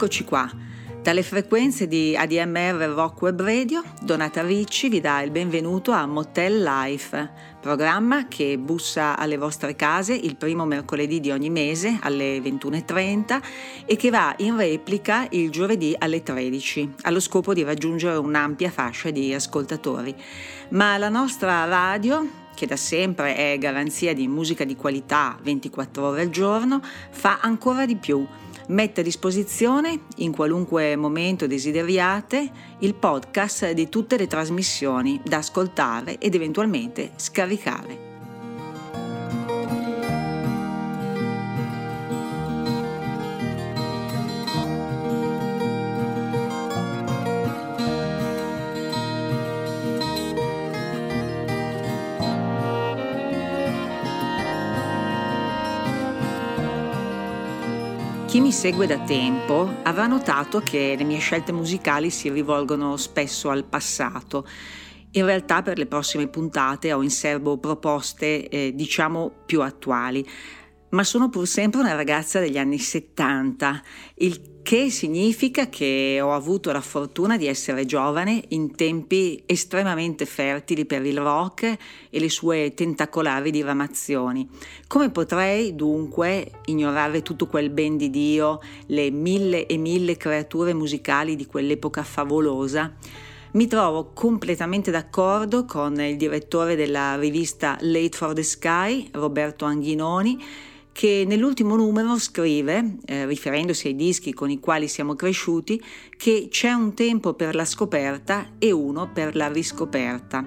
Eccoci qua. Dalle frequenze di ADMR Rock Web Radio, Donata Ricci vi dà il benvenuto a Motel Life, programma che bussa alle vostre case il primo mercoledì di ogni mese alle 21.30 e che va in replica il giovedì alle 13, allo scopo di raggiungere un'ampia fascia di ascoltatori. Ma la nostra radio, che da sempre è garanzia di musica di qualità 24 ore al giorno, fa ancora di più mette a disposizione, in qualunque momento desideriate, il podcast di tutte le trasmissioni da ascoltare ed eventualmente scaricare. Chi mi segue da tempo avrà notato che le mie scelte musicali si rivolgono spesso al passato. In realtà per le prossime puntate ho in serbo proposte eh, diciamo più attuali ma sono pur sempre una ragazza degli anni 70, il che significa che ho avuto la fortuna di essere giovane in tempi estremamente fertili per il rock e le sue tentacolari diramazioni. Come potrei dunque ignorare tutto quel ben di Dio, le mille e mille creature musicali di quell'epoca favolosa? Mi trovo completamente d'accordo con il direttore della rivista Late for the Sky, Roberto Anghinoni, che nell'ultimo numero scrive, eh, riferendosi ai dischi con i quali siamo cresciuti, che c'è un tempo per la scoperta e uno per la riscoperta.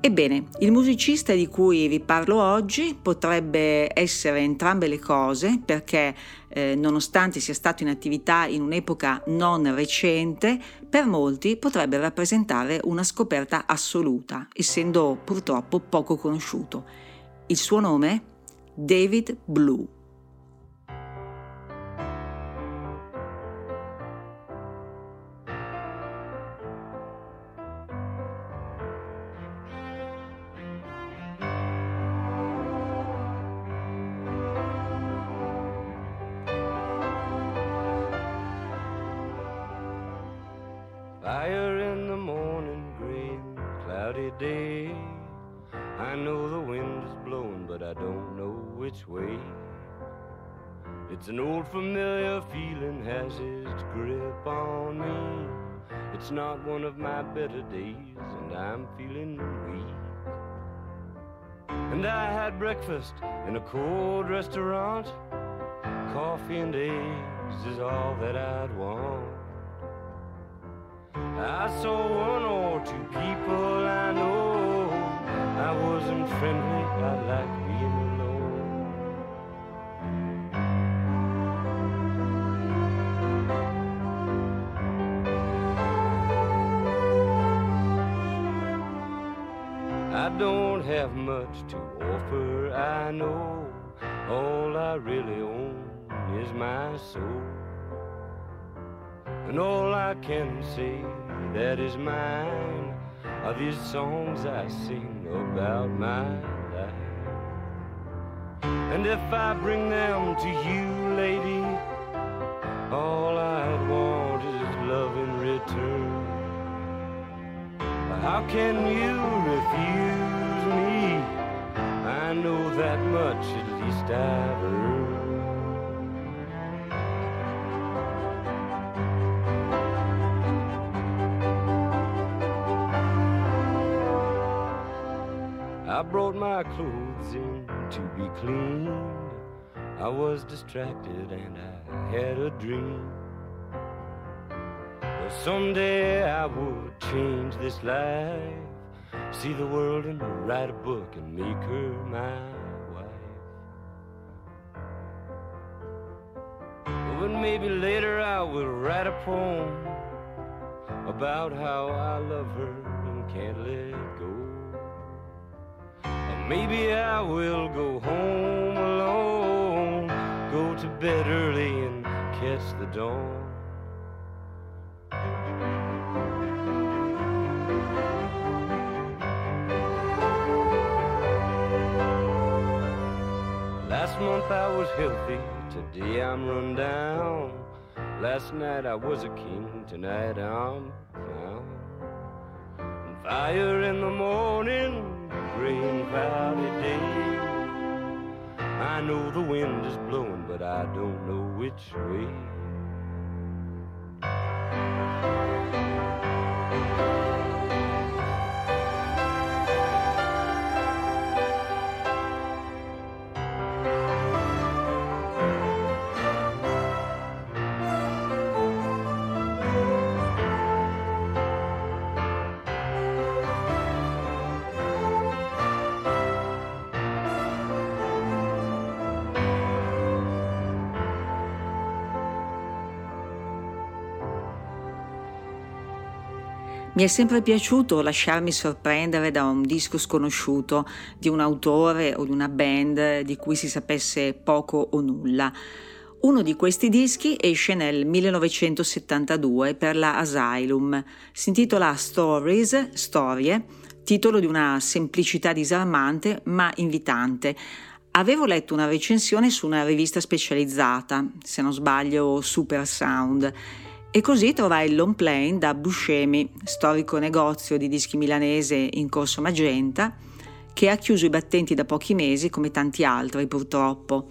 Ebbene, il musicista di cui vi parlo oggi potrebbe essere entrambe le cose perché, eh, nonostante sia stato in attività in un'epoca non recente, per molti potrebbe rappresentare una scoperta assoluta, essendo purtroppo poco conosciuto. Il suo nome? David Blue. It's an old familiar feeling has its grip on me. It's not one of my better days, and I'm feeling weak. And I had breakfast in a cold restaurant. Coffee and eggs is all that I'd want. I saw one or two people I know. I wasn't friendly, I liked have much to offer, I know. All I really own is my soul. And all I can say that is mine are these songs I sing about my life. And if I bring them to you, lady, all I'd want is love in return. How can you refuse? I know that much, at least I've earned. I brought my clothes in to be cleaned. I was distracted and I had a dream. The someday I would change this life, see the world and write a book and make her my wife. But maybe later I will write a poem about how I love her and can't let go. Or maybe I will go home alone, go to bed early and catch the dawn. Month I was healthy, today I'm run down. Last night I was a king, tonight I'm found. And fire in the morning, and cloudy day. I know the wind is blowing, but I don't know which way. Mi è sempre piaciuto lasciarmi sorprendere da un disco sconosciuto di un autore o di una band di cui si sapesse poco o nulla. Uno di questi dischi esce nel 1972 per la Asylum. Si intitola Stories, Storie, titolo di una semplicità disarmante ma invitante. Avevo letto una recensione su una rivista specializzata, se non sbaglio Super Sound, e così trovai il long plane da Buscemi, storico negozio di dischi milanese in corso Magenta, che ha chiuso i battenti da pochi mesi come tanti altri purtroppo.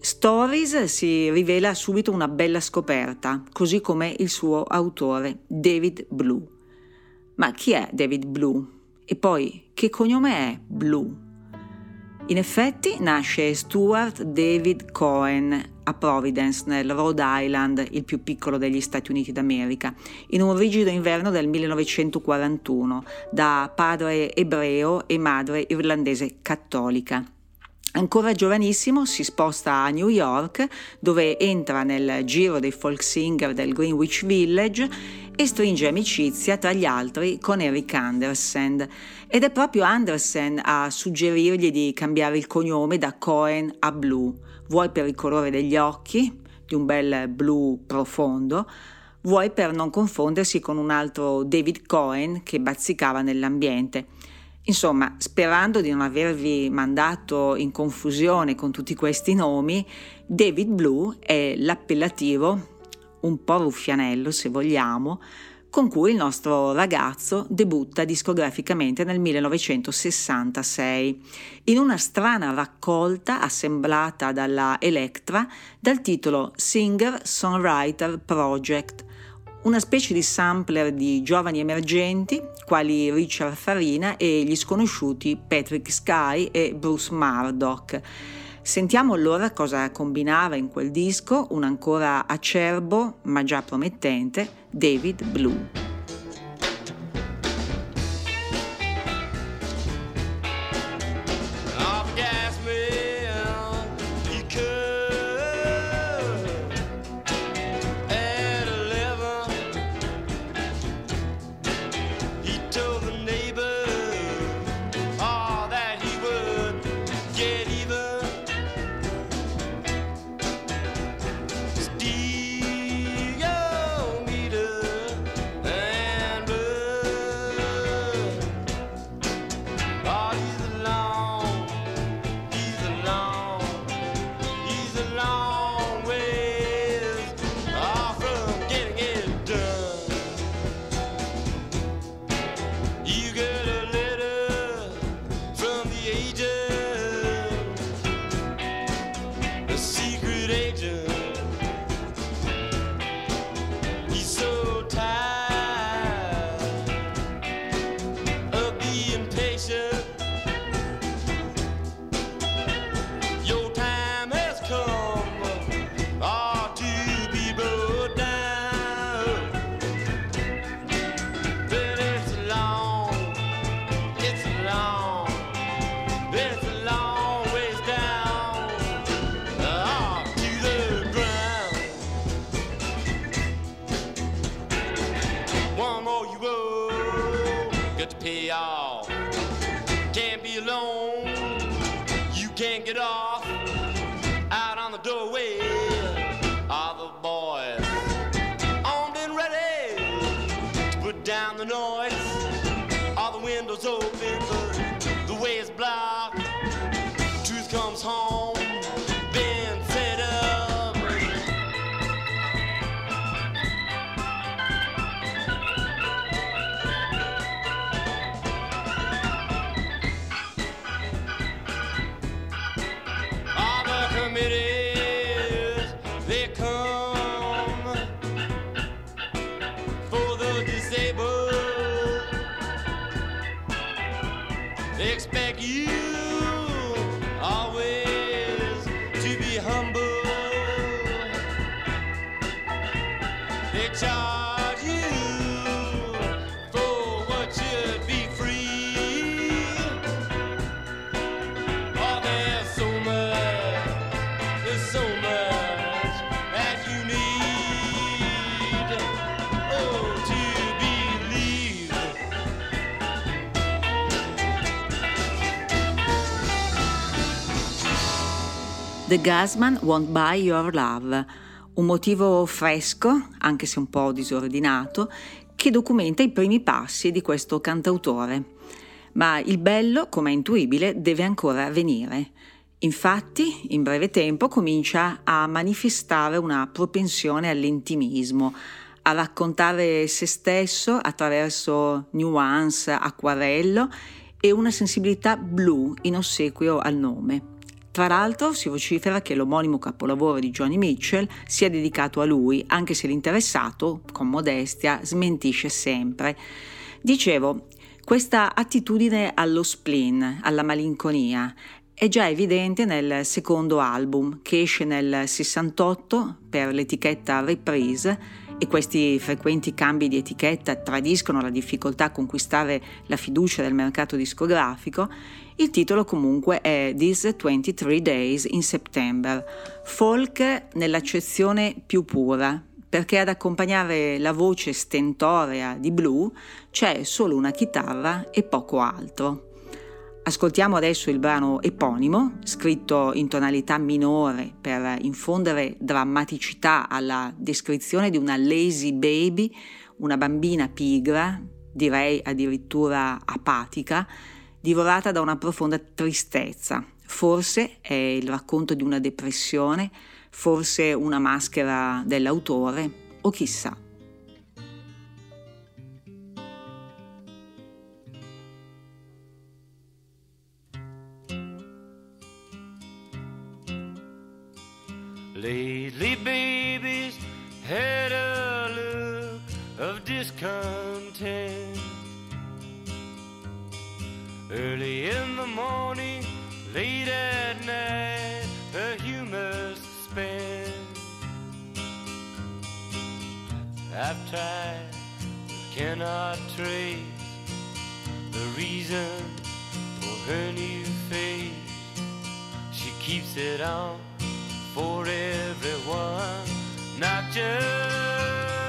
Stories si rivela subito una bella scoperta, così come il suo autore, David Blue. Ma chi è David Blue? E poi, che cognome è Blue? In effetti nasce Stuart David Cohen a Providence, nel Rhode Island, il più piccolo degli Stati Uniti d'America, in un rigido inverno del 1941, da padre ebreo e madre irlandese cattolica. Ancora giovanissimo si sposta a New York dove entra nel giro dei folk singer del Greenwich Village e stringe amicizia tra gli altri con Eric Andersen ed è proprio Andersen a suggerirgli di cambiare il cognome da Cohen a Blue, vuoi per il colore degli occhi, di un bel blu profondo, vuoi per non confondersi con un altro David Cohen che bazzicava nell'ambiente. Insomma, sperando di non avervi mandato in confusione con tutti questi nomi, David Blue è l'appellativo, un po' ruffianello se vogliamo, con cui il nostro ragazzo debutta discograficamente nel 1966, in una strana raccolta assemblata dalla Electra dal titolo Singer Songwriter Project, una specie di sampler di giovani emergenti quali Richard Farina e gli sconosciuti Patrick Sky e Bruce Murdoch. Sentiamo allora cosa combinava in quel disco un ancora acerbo ma già promettente David Blue. The Gasman Won't Buy Your Love, un motivo fresco, anche se un po' disordinato, che documenta i primi passi di questo cantautore. Ma il bello, come è intuibile, deve ancora avvenire. Infatti, in breve tempo comincia a manifestare una propensione all'intimismo, a raccontare se stesso attraverso nuance, acquarello e una sensibilità blu in ossequio al nome. Tra l'altro si vocifera che l'omonimo capolavoro di Johnny Mitchell sia dedicato a lui, anche se l'interessato, con modestia, smentisce sempre. Dicevo, questa attitudine allo spleen, alla malinconia, è già evidente nel secondo album che esce nel 68 per l'etichetta Reprise e questi frequenti cambi di etichetta tradiscono la difficoltà a conquistare la fiducia del mercato discografico, il titolo comunque è These 23 Days in September, folk nell'accezione più pura, perché ad accompagnare la voce stentorea di Blue c'è solo una chitarra e poco altro. Ascoltiamo adesso il brano eponimo, scritto in tonalità minore per infondere drammaticità alla descrizione di una lazy baby, una bambina pigra, direi addirittura apatica, divorata da una profonda tristezza. Forse è il racconto di una depressione, forse una maschera dell'autore, o chissà. Lately, babies had a look of discontent. Early in the morning, late at night, her humor spent. I've tried, but cannot trace the reason for her new face. She keeps it on for everyone, not just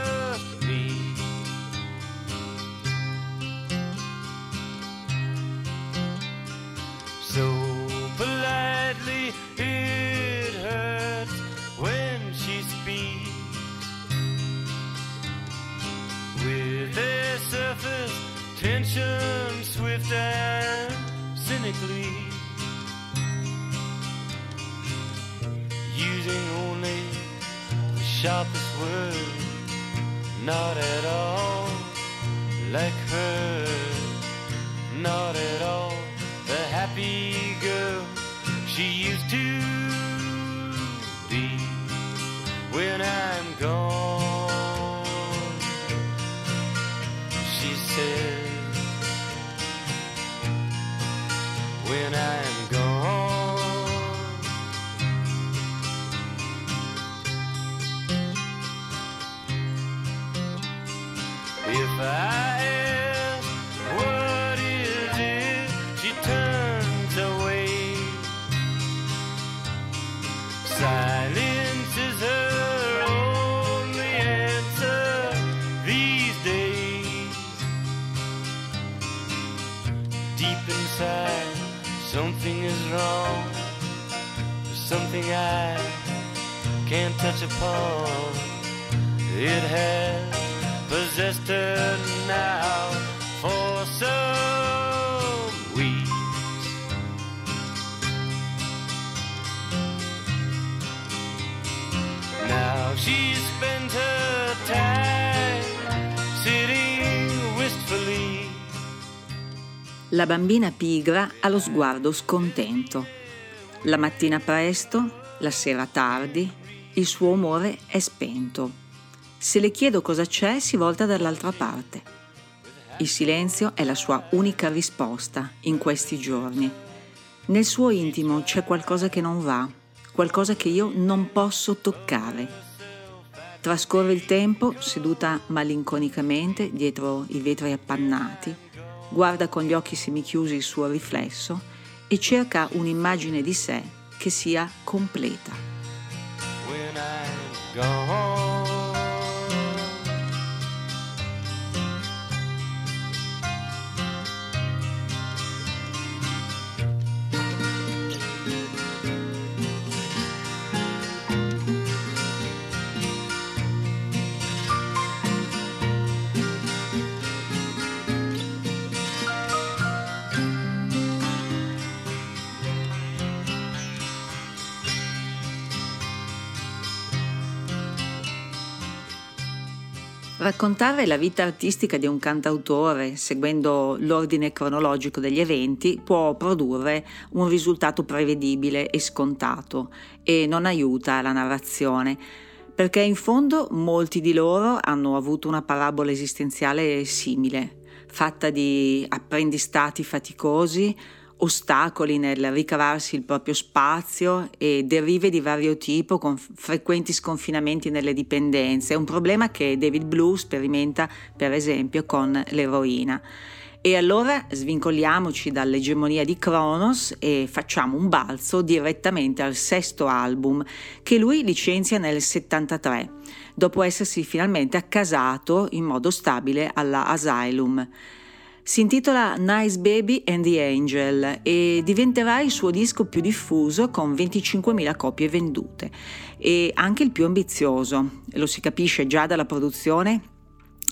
a surface tension swift and cynically. using only the sharpest word, not at all like her, not at all the happy girl she used to be when I'm gone. and I I can't touch upon. It has possessed her now for some weeks. Now she spends her time sitting wistfully. La bambina pigra ha lo sguardo scontento. La mattina presto, la sera tardi, il suo umore è spento. Se le chiedo cosa c'è, si volta dall'altra parte. Il silenzio è la sua unica risposta in questi giorni. Nel suo intimo c'è qualcosa che non va, qualcosa che io non posso toccare. Trascorre il tempo seduta malinconicamente dietro i vetri appannati, guarda con gli occhi semichiusi il suo riflesso e cerca un'immagine di sé che sia completa. Raccontare la vita artistica di un cantautore seguendo l'ordine cronologico degli eventi può produrre un risultato prevedibile e scontato e non aiuta la narrazione, perché in fondo molti di loro hanno avuto una parabola esistenziale simile, fatta di apprendistati faticosi, ostacoli nel ricavarsi il proprio spazio e derive di vario tipo con frequenti sconfinamenti nelle dipendenze, un problema che David Blue sperimenta per esempio con l'eroina. E allora svincoliamoci dall'egemonia di Kronos e facciamo un balzo direttamente al sesto album che lui licenzia nel 73, dopo essersi finalmente accasato in modo stabile alla Asylum. Si intitola Nice Baby and the Angel e diventerà il suo disco più diffuso con 25.000 copie vendute e anche il più ambizioso, lo si capisce già dalla produzione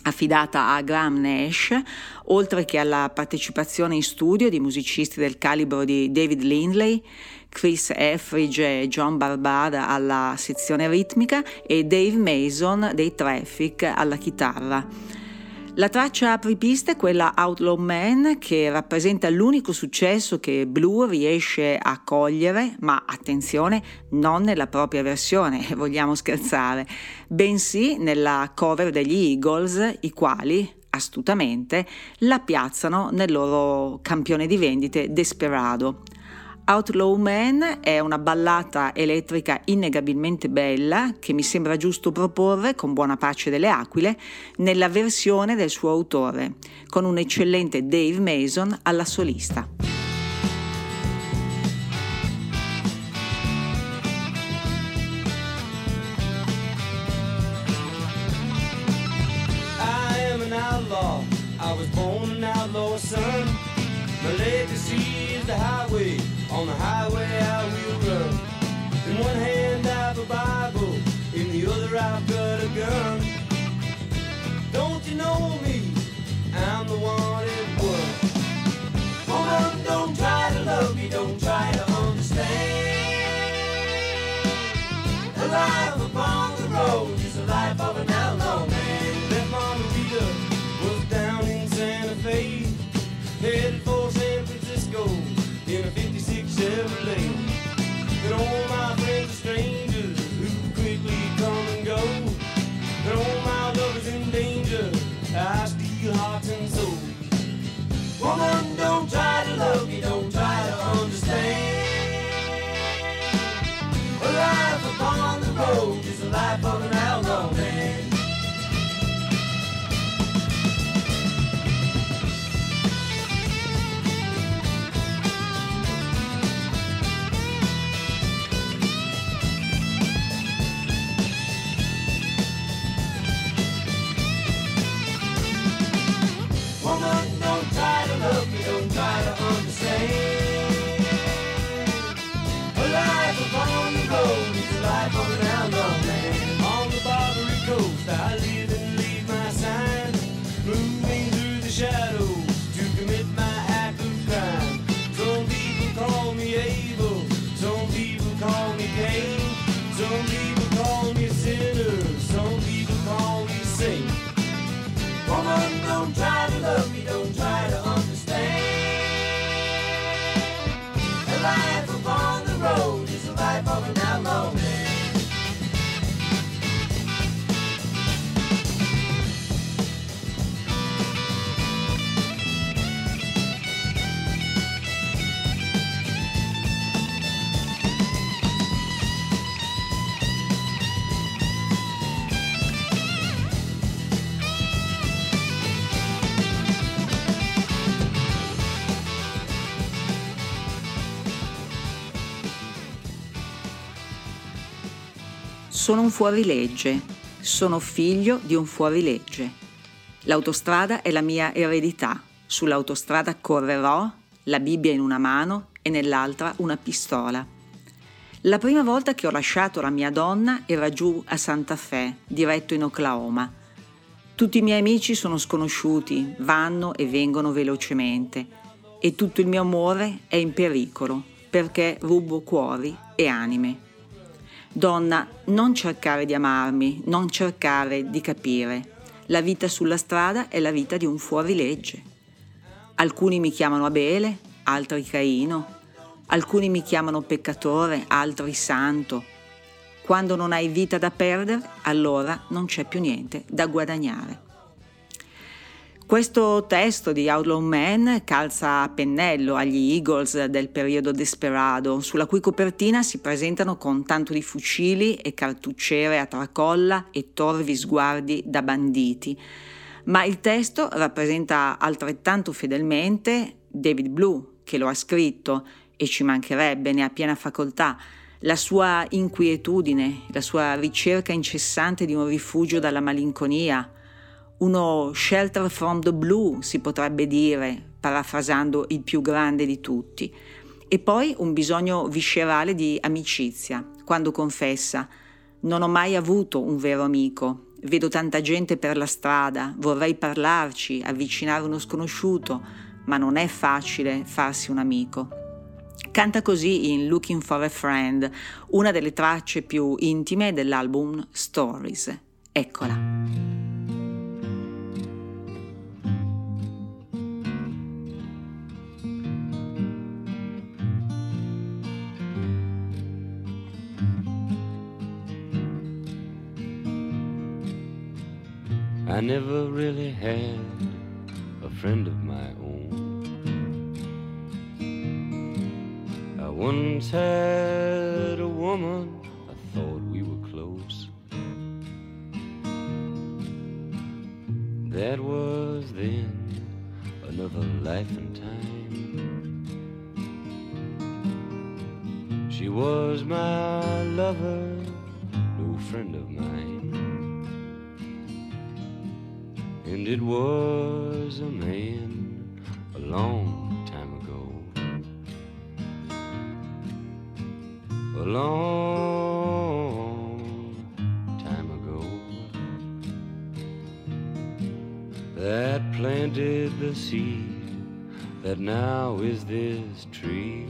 affidata a Graham Nash, oltre che alla partecipazione in studio di musicisti del calibro di David Lindley, Chris Effridge e John Barbada alla sezione ritmica e Dave Mason dei Traffic alla chitarra. La traccia apripista è quella Outlaw Man che rappresenta l'unico successo che Blue riesce a cogliere, ma attenzione, non nella propria versione, vogliamo scherzare, bensì nella cover degli Eagles, i quali, astutamente, la piazzano nel loro campione di vendite Desperado. Outlaw Man è una ballata elettrica innegabilmente bella che mi sembra giusto proporre con buona pace delle aquile nella versione del suo autore, con un eccellente Dave Mason alla solista. I am an outlaw. I was born an outlaw, son. My legacy is the highway. Sono un fuorilegge, sono figlio di un fuorilegge. L'autostrada è la mia eredità. Sull'autostrada correrò, la Bibbia in una mano e nell'altra una pistola. La prima volta che ho lasciato la mia donna era giù a Santa Fe, diretto in Oklahoma. Tutti i miei amici sono sconosciuti, vanno e vengono velocemente e tutto il mio amore è in pericolo perché rubo cuori e anime. Donna, non cercare di amarmi, non cercare di capire. La vita sulla strada è la vita di un fuorilegge. Alcuni mi chiamano Abele, altri Caino, alcuni mi chiamano peccatore, altri santo. Quando non hai vita da perdere, allora non c'è più niente da guadagnare. Questo testo di Outlaw Man calza a pennello agli Eagles del periodo Desperado, sulla cui copertina si presentano con tanto di fucili e cartucciere a tracolla e torvi sguardi da banditi. Ma il testo rappresenta altrettanto fedelmente David Blue, che lo ha scritto, e ci mancherebbe, ne ha piena facoltà, la sua inquietudine, la sua ricerca incessante di un rifugio dalla malinconia, uno shelter from the blue, si potrebbe dire, parafrasando il più grande di tutti, e poi un bisogno viscerale di amicizia, quando confessa non ho mai avuto un vero amico, vedo tanta gente per la strada, vorrei parlarci, avvicinare uno sconosciuto, ma non è facile farsi un amico. Canta così in Looking for a Friend, una delle tracce più intime dell'album Stories. Eccola. I never really had a friend of my own. I once had a woman, I thought we were close. That was then another life and time. She was my lover, no friend of mine. And it was a man a long time ago. A long time ago. That planted the seed that now is this tree.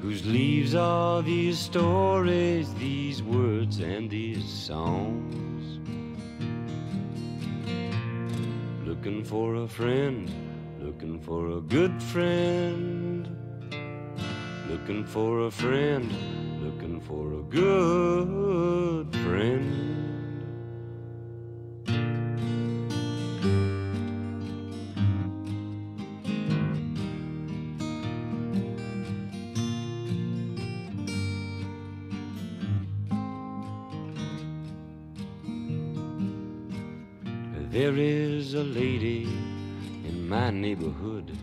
Whose leaves are these stories, these words, and these songs. Looking for a friend, looking for a good friend, looking for a friend, looking for a good friend. My neighborhood.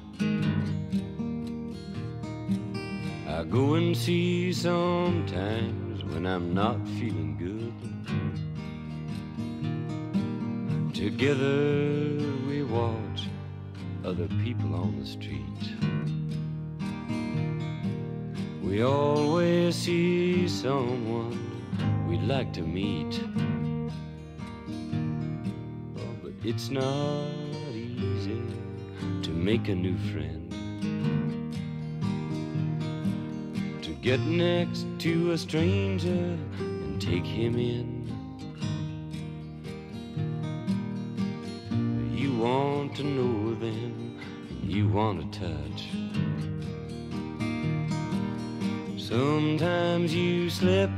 I go and see sometimes when I'm not feeling good. Together we watch other people on the street. We always see someone we'd like to meet. Oh, but it's not easy make a new friend. To get next to a stranger and take him in. You want to know them, you want to touch. Sometimes you slip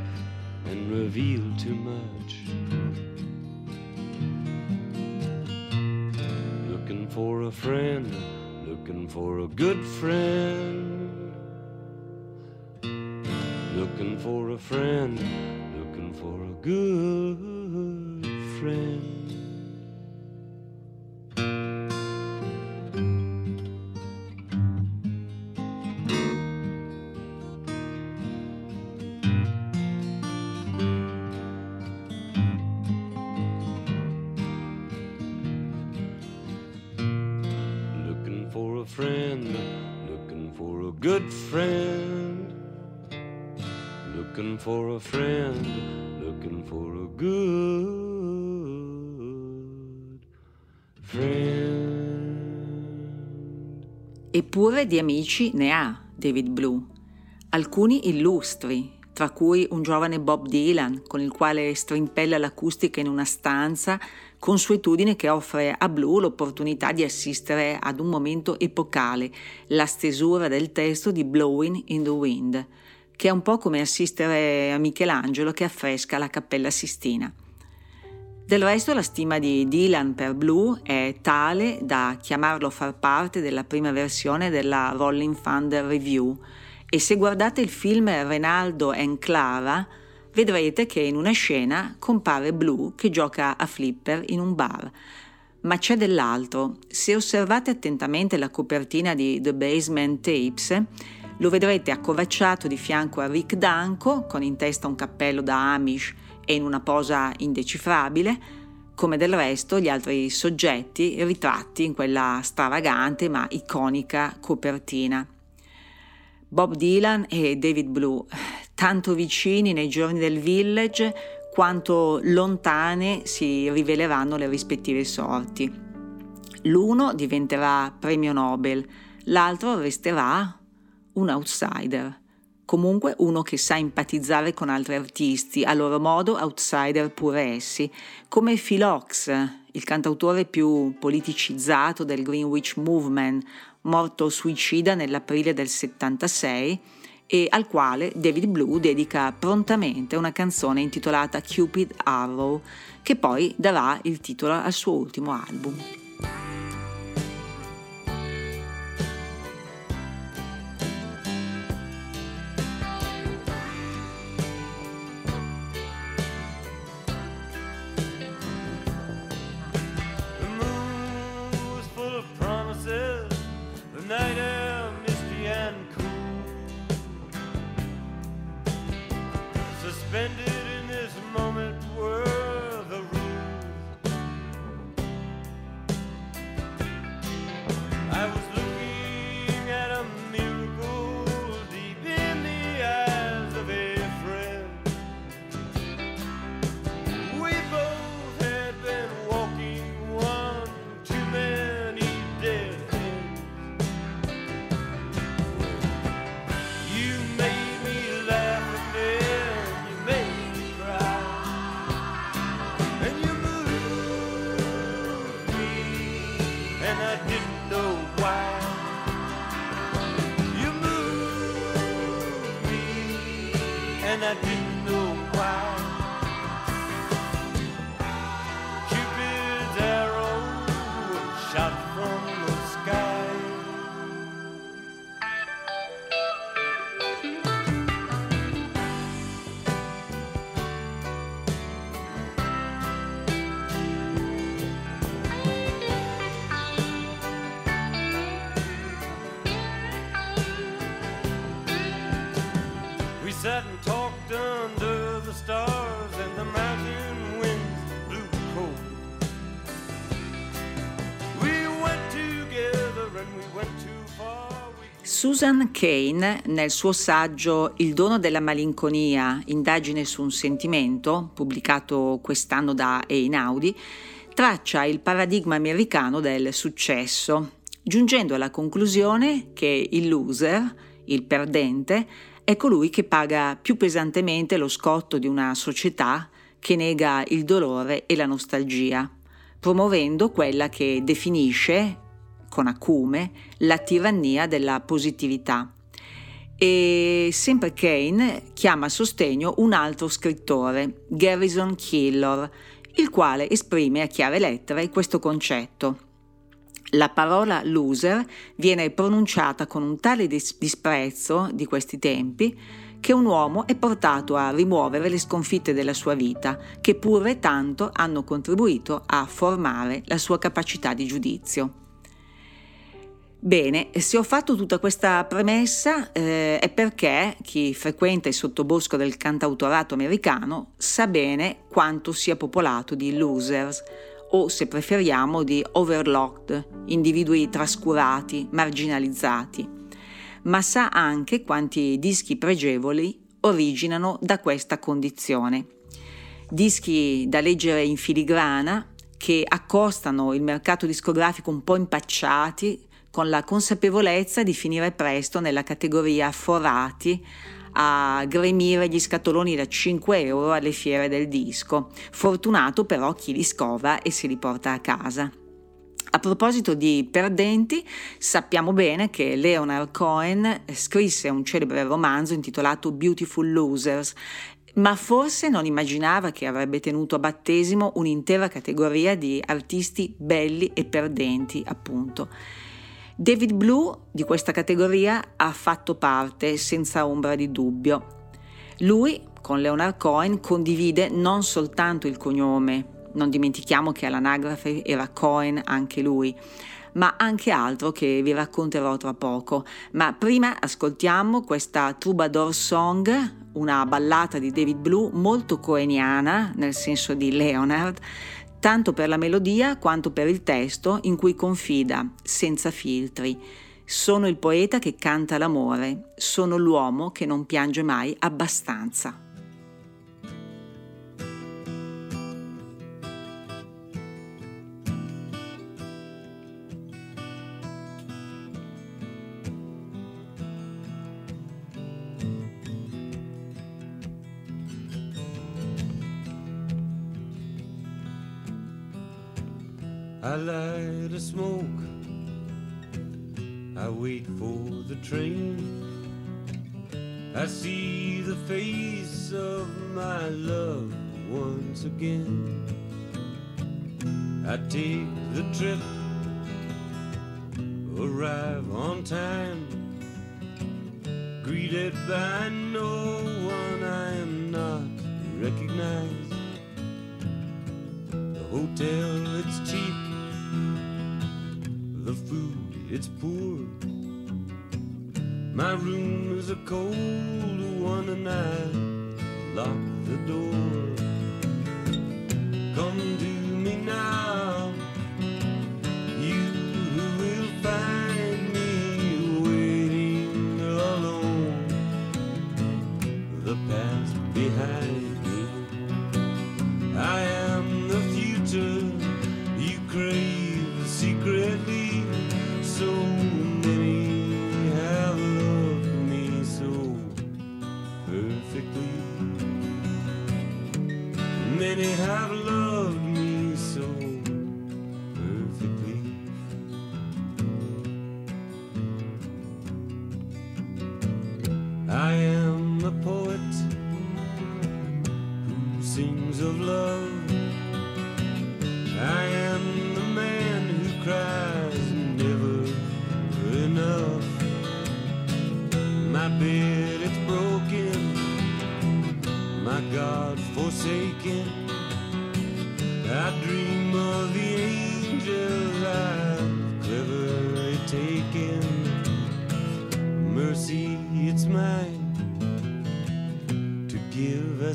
and reveal too much. For a friend, looking for a good friend. Looking for a friend, looking for a good Eppure di amici ne ha David Blue, alcuni illustri, tra cui un giovane Bob Dylan con il quale strimpella l'acustica in una stanza, consuetudine che offre a Blue l'opportunità di assistere ad un momento epocale, la stesura del testo di Blowing in the Wind, che è un po' come assistere a Michelangelo che affresca la Cappella Sistina. Del resto la stima di Dylan per Blue è tale da chiamarlo far parte della prima versione della Rolling Thunder Review, e se guardate il film Renaldo and Clara, vedrete che in una scena compare Blue che gioca a flipper in un bar. Ma c'è dell'altro. Se osservate attentamente la copertina di The Basement Tapes, lo vedrete accovacciato di fianco a Rick Danko, con in testa un cappello da Amish e in una posa indecifrabile, come del resto gli altri soggetti ritratti in quella stravagante ma iconica copertina. Bob Dylan e David Blue, tanto vicini nei giorni del village quanto lontane si riveleranno le rispettive sorti. L'uno diventerà premio Nobel, l'altro resterà un outsider. Comunque uno che sa empatizzare con altri artisti, a loro modo outsider pure essi, come Phil Ox, il cantautore più politicizzato del Greenwich Movement, morto suicida nell'aprile del 76 e al quale David Blue dedica prontamente una canzone intitolata Cupid Arrow, che poi darà il titolo al suo ultimo album. Susan Kane, nel suo saggio Il dono della malinconia, indagine su un sentimento, pubblicato quest'anno da Einaudi, traccia il paradigma americano del successo, giungendo alla conclusione che il loser, il perdente, è colui che paga più pesantemente lo scotto di una società che nega il dolore e la nostalgia, promuovendo quella che definisce con acume la tirannia della positività. E sempre Kane chiama a sostegno un altro scrittore, Garrison Keillor, il quale esprime a chiare lettere questo concetto. La parola loser viene pronunciata con un tale dis- disprezzo di questi tempi che un uomo è portato a rimuovere le sconfitte della sua vita, che pure tanto hanno contribuito a formare la sua capacità di giudizio. Bene, se ho fatto tutta questa premessa eh, è perché chi frequenta il sottobosco del cantautorato americano sa bene quanto sia popolato di losers, o se preferiamo di overlocked, individui trascurati, marginalizzati, ma sa anche quanti dischi pregevoli originano da questa condizione. Dischi da leggere in filigrana che accostano il mercato discografico un po' impacciati con la consapevolezza di finire presto nella categoria forati a gremire gli scatoloni da 5 euro alle fiere del disco. Fortunato però chi li scova e se li porta a casa. A proposito di perdenti, sappiamo bene che Leonard Cohen scrisse un celebre romanzo intitolato Beautiful Losers ma forse non immaginava che avrebbe tenuto a battesimo un'intera categoria di artisti belli e perdenti, appunto. David Blue di questa categoria ha fatto parte senza ombra di dubbio. Lui, con Leonard Cohen, condivide non soltanto il cognome, non dimentichiamo che all'anagrafe era Cohen anche lui, ma anche altro che vi racconterò tra poco. Ma prima ascoltiamo questa Troubadour Song, una ballata di David Blue molto coeniana, nel senso di Leonard, tanto per la melodia quanto per il testo in cui confida, senza filtri. Sono il poeta che canta l'amore, sono l'uomo che non piange mai abbastanza. I light a smoke. I wait for the train. I see the face of my love once again. I take the trip, arrive on time, greeted by no one I am not recognized. The hotel, it's cheap it's poor. My room is a cold one and I lock the door. Come to me now,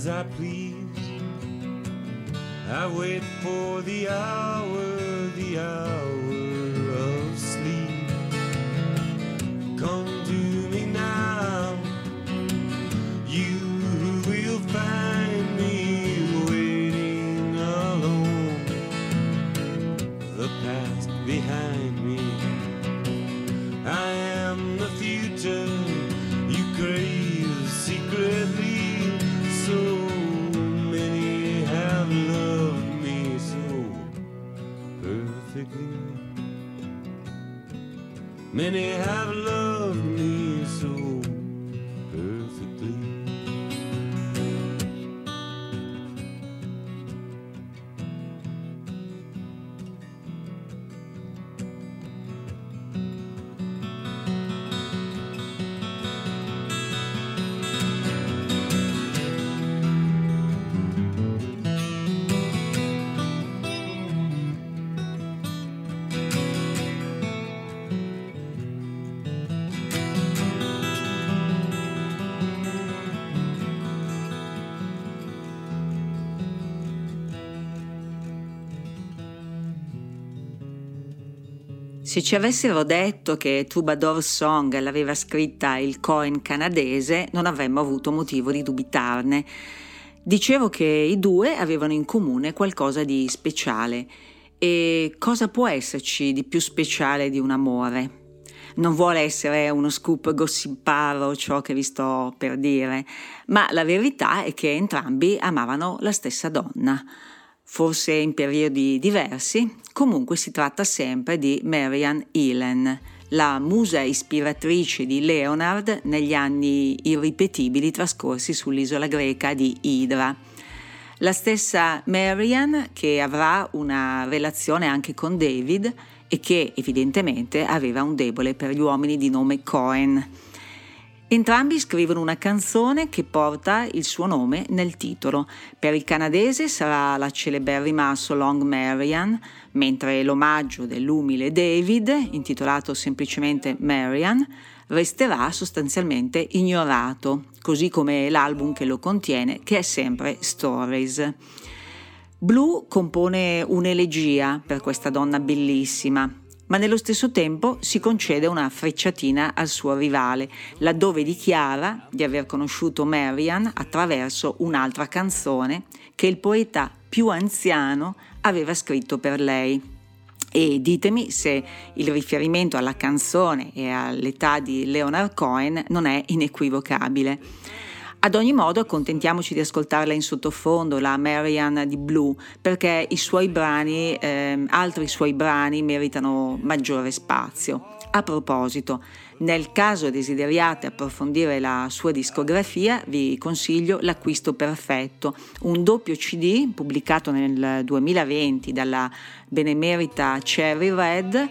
as I please. I wait for the hour, the hour Se ci avessero detto che Troubadour Song l'aveva scritta il Cohen canadese, non avremmo avuto motivo di dubitarne. Dicevo che i due avevano in comune qualcosa di speciale. E cosa può esserci di più speciale di un amore? Non vuole essere uno scoop gossiparo ciò che vi sto per dire, ma la verità è che entrambi amavano la stessa donna forse in periodi diversi, comunque si tratta sempre di Marian Elen, la musa ispiratrice di Leonard negli anni irripetibili trascorsi sull'isola greca di Idra. La stessa Marian che avrà una relazione anche con David e che evidentemente aveva un debole per gli uomini di nome Cohen. Entrambi scrivono una canzone che porta il suo nome nel titolo. Per il canadese sarà la celeberrima So Long Marian, mentre l'omaggio dell'umile David, intitolato semplicemente Marian, resterà sostanzialmente ignorato, così come l'album che lo contiene, che è sempre Stories. Blue compone un'elegia per questa donna bellissima, ma nello stesso tempo si concede una frecciatina al suo rivale, laddove dichiara di aver conosciuto Marian attraverso un'altra canzone che il poeta più anziano aveva scritto per lei. E ditemi se il riferimento alla canzone e all'età di Leonard Cohen non è inequivocabile. Ad ogni modo accontentiamoci di ascoltarla in sottofondo, la Marianne di Blue, perché i suoi brani, eh, altri suoi brani meritano maggiore spazio. A proposito, nel caso desideriate approfondire la sua discografia, vi consiglio L'acquisto perfetto, un doppio CD pubblicato nel 2020 dalla benemerita Cherry Red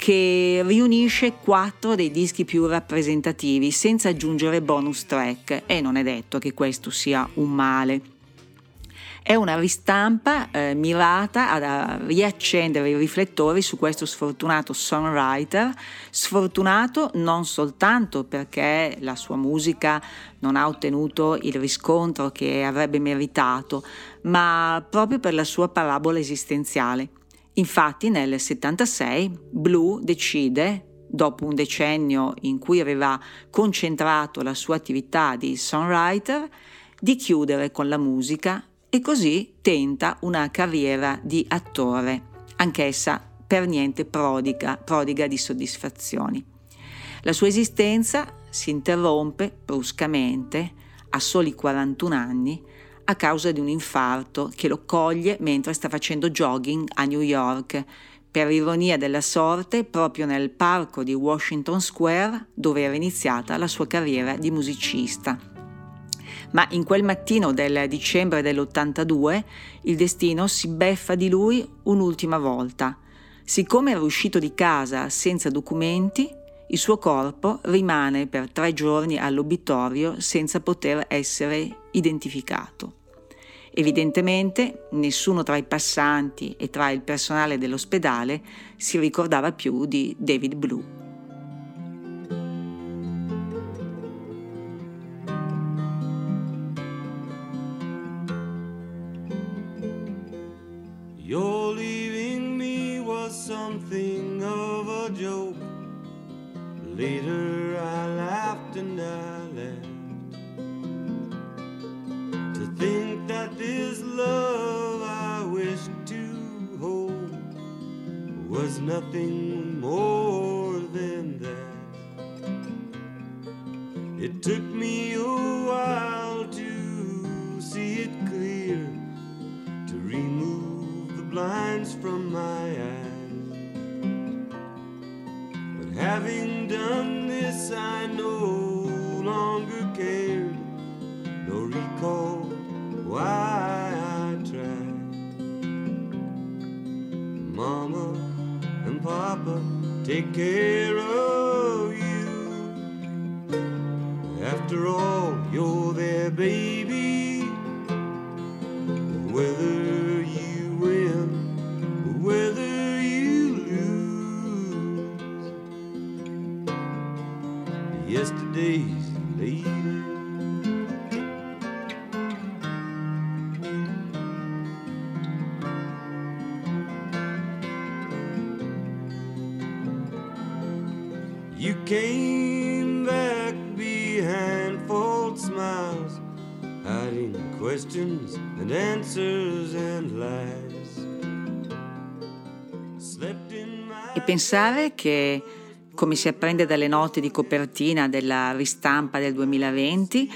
che riunisce quattro dei dischi più rappresentativi senza aggiungere bonus track e non è detto che questo sia un male. È una ristampa eh, mirata a riaccendere i riflettori su questo sfortunato songwriter, sfortunato non soltanto perché la sua musica non ha ottenuto il riscontro che avrebbe meritato, ma proprio per la sua parabola esistenziale. Infatti nel 76 Blue decide, dopo un decennio in cui aveva concentrato la sua attività di songwriter, di chiudere con la musica e così tenta una carriera di attore, anch'essa per niente prodiga, prodiga di soddisfazioni. La sua esistenza si interrompe bruscamente a soli 41 anni a causa di un infarto che lo coglie mentre sta facendo jogging a New York, per ironia della sorte proprio nel parco di Washington Square dove era iniziata la sua carriera di musicista. Ma in quel mattino del dicembre dell'82 il destino si beffa di lui un'ultima volta. Siccome era uscito di casa senza documenti, il suo corpo rimane per tre giorni all'obitorio senza poter essere identificato. Evidentemente nessuno tra i passanti e tra il personale dell'ospedale si ricordava più di David Blue. Nothing more than that. It took me a while to see it clear, to remove the blinds from my eyes. But having done this, I no take care came back behind false smiles, hiding questions and answers and lies. E pensare che, come si apprende dalle note di copertina della ristampa del 2020,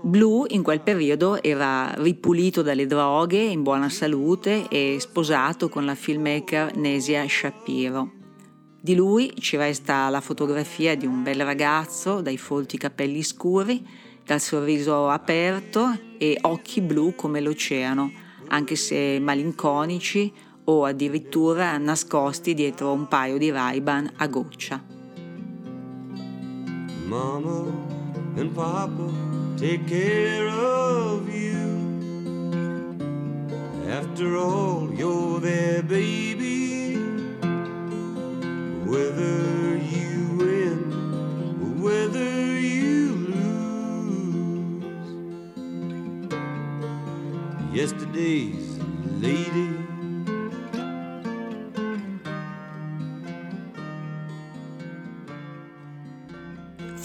Blue in quel periodo era ripulito dalle droghe, in buona salute e sposato con la filmmaker Nesia Shapiro. Di lui ci resta la fotografia di un bel ragazzo dai folti capelli scuri, dal sorriso aperto e occhi blu come l'oceano, anche se malinconici o addirittura nascosti dietro un paio di Ray-Ban a goccia. Mama and Papa take care of you. After all, you're their baby. Whether you win, whether you lose. Yesterday's lady.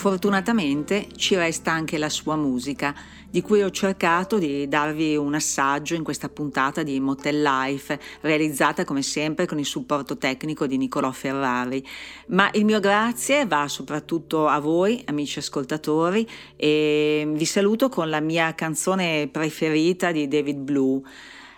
Fortunatamente ci resta anche la sua musica di cui ho cercato di darvi un assaggio in questa puntata di Motel Life, realizzata come sempre con il supporto tecnico di Nicolò Ferrari. Ma il mio grazie va soprattutto a voi, amici ascoltatori, e vi saluto con la mia canzone preferita di David Blue.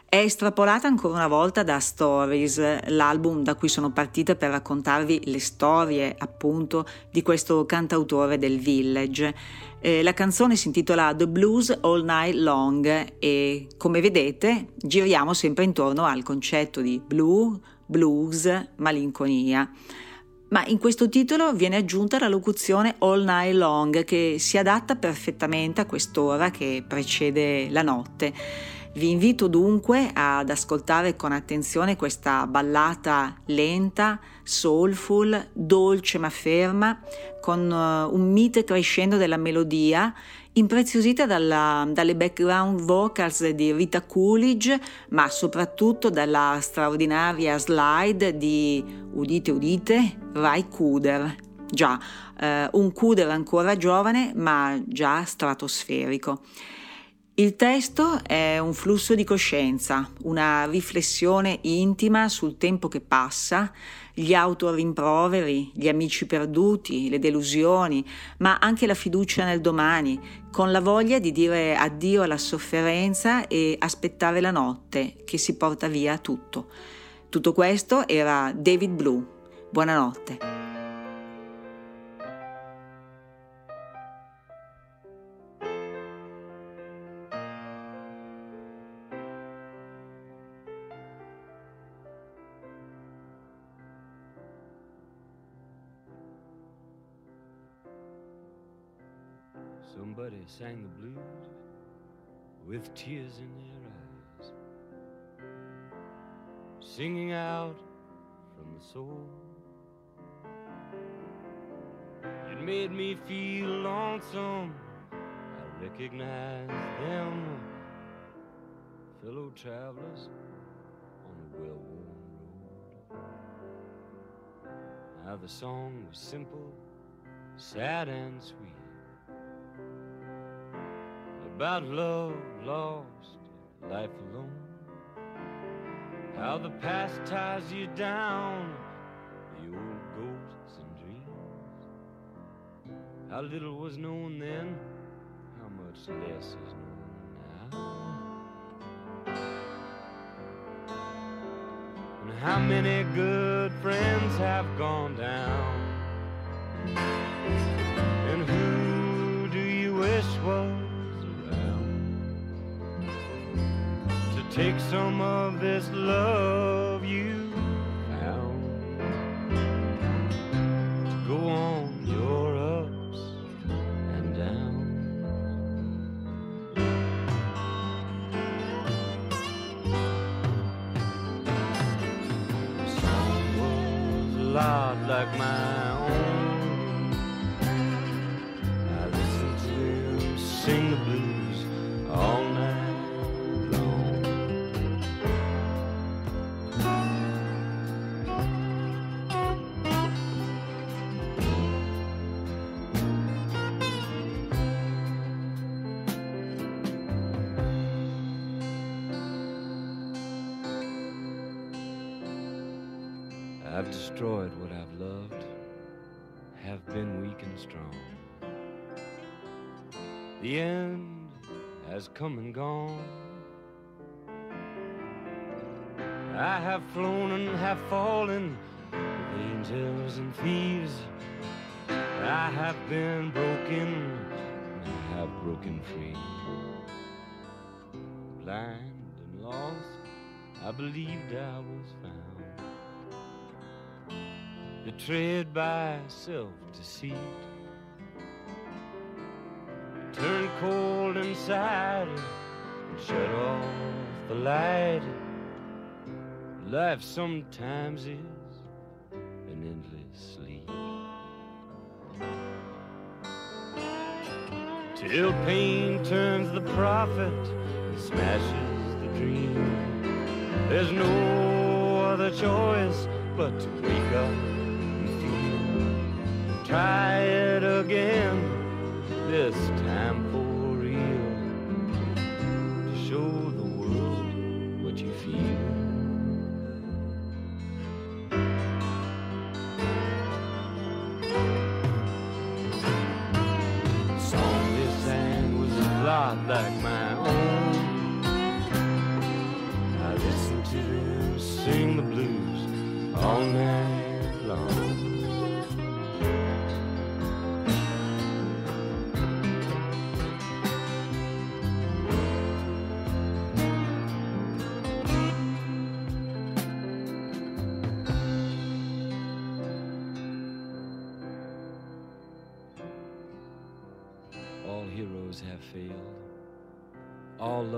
È estrapolata ancora una volta da Stories, l'album da cui sono partita per raccontarvi le storie appunto di questo cantautore del Village. Eh, la canzone si intitola The Blues All Night Long e come vedete giriamo sempre intorno al concetto di blue, blues, malinconia. Ma in questo titolo viene aggiunta la locuzione all night long che si adatta perfettamente a quest'ora che precede la notte. Vi invito dunque ad ascoltare con attenzione questa ballata lenta, soulful, dolce ma ferma, con uh, un mite crescendo della melodia, impreziosita dalla, dalle background vocals di Rita Coolidge, ma soprattutto dalla straordinaria slide di, udite udite, Rai Kuder. Già, eh, un Kuder ancora giovane ma già stratosferico. Il testo è un flusso di coscienza, una riflessione intima sul tempo che passa, gli autorimproveri, gli amici perduti, le delusioni, ma anche la fiducia nel domani, con la voglia di dire addio alla sofferenza e aspettare la notte che si porta via tutto. Tutto questo era David Blue. Buonanotte. Somebody sang the blues with tears in their eyes, singing out from the soul. It made me feel lonesome. I recognized them, fellow travelers on a well worn road. Now the song was simple, sad, and sweet about love lost, life alone. How the past ties you down, the old ghosts and dreams. How little was known then, how much less is known now. And how many good friends have gone down? Take some of this love you found to go on your ups and downs. Song a lot like my have fallen angels and thieves. I have been broken, I have broken free. Blind and lost, I believed I was found. Betrayed by self deceit. Turned cold inside and shut off the light. Life sometimes is an endless sleep. Till pain turns the prophet and smashes the dream. There's no other choice but to wake up and feel. Try it again, this time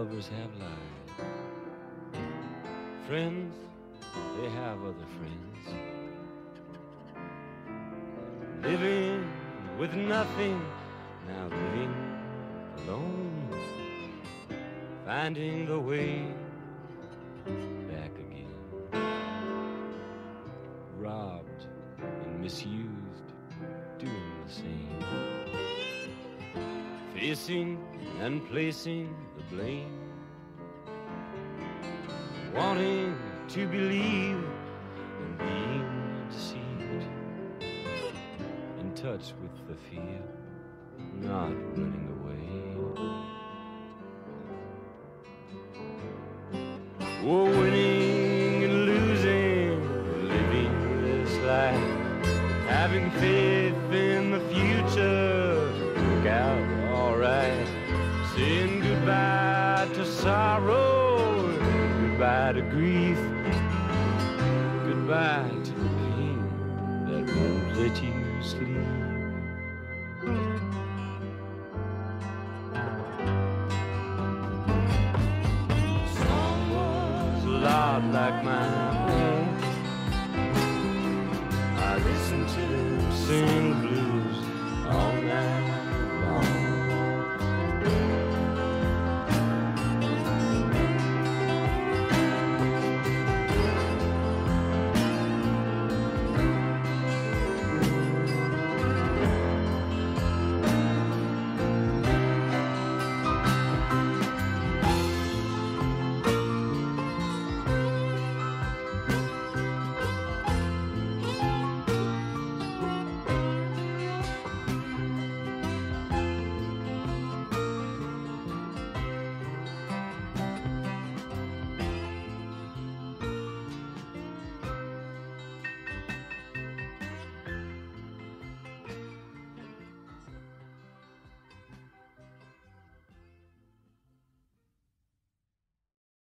lovers have lied. Friends, they have other friends. Living with nothing, now living alone. Finding the way back again. Robbed and misused, doing the same facing and placing the blame, wanting to believe and being deceived, in touch with the fear, not running away.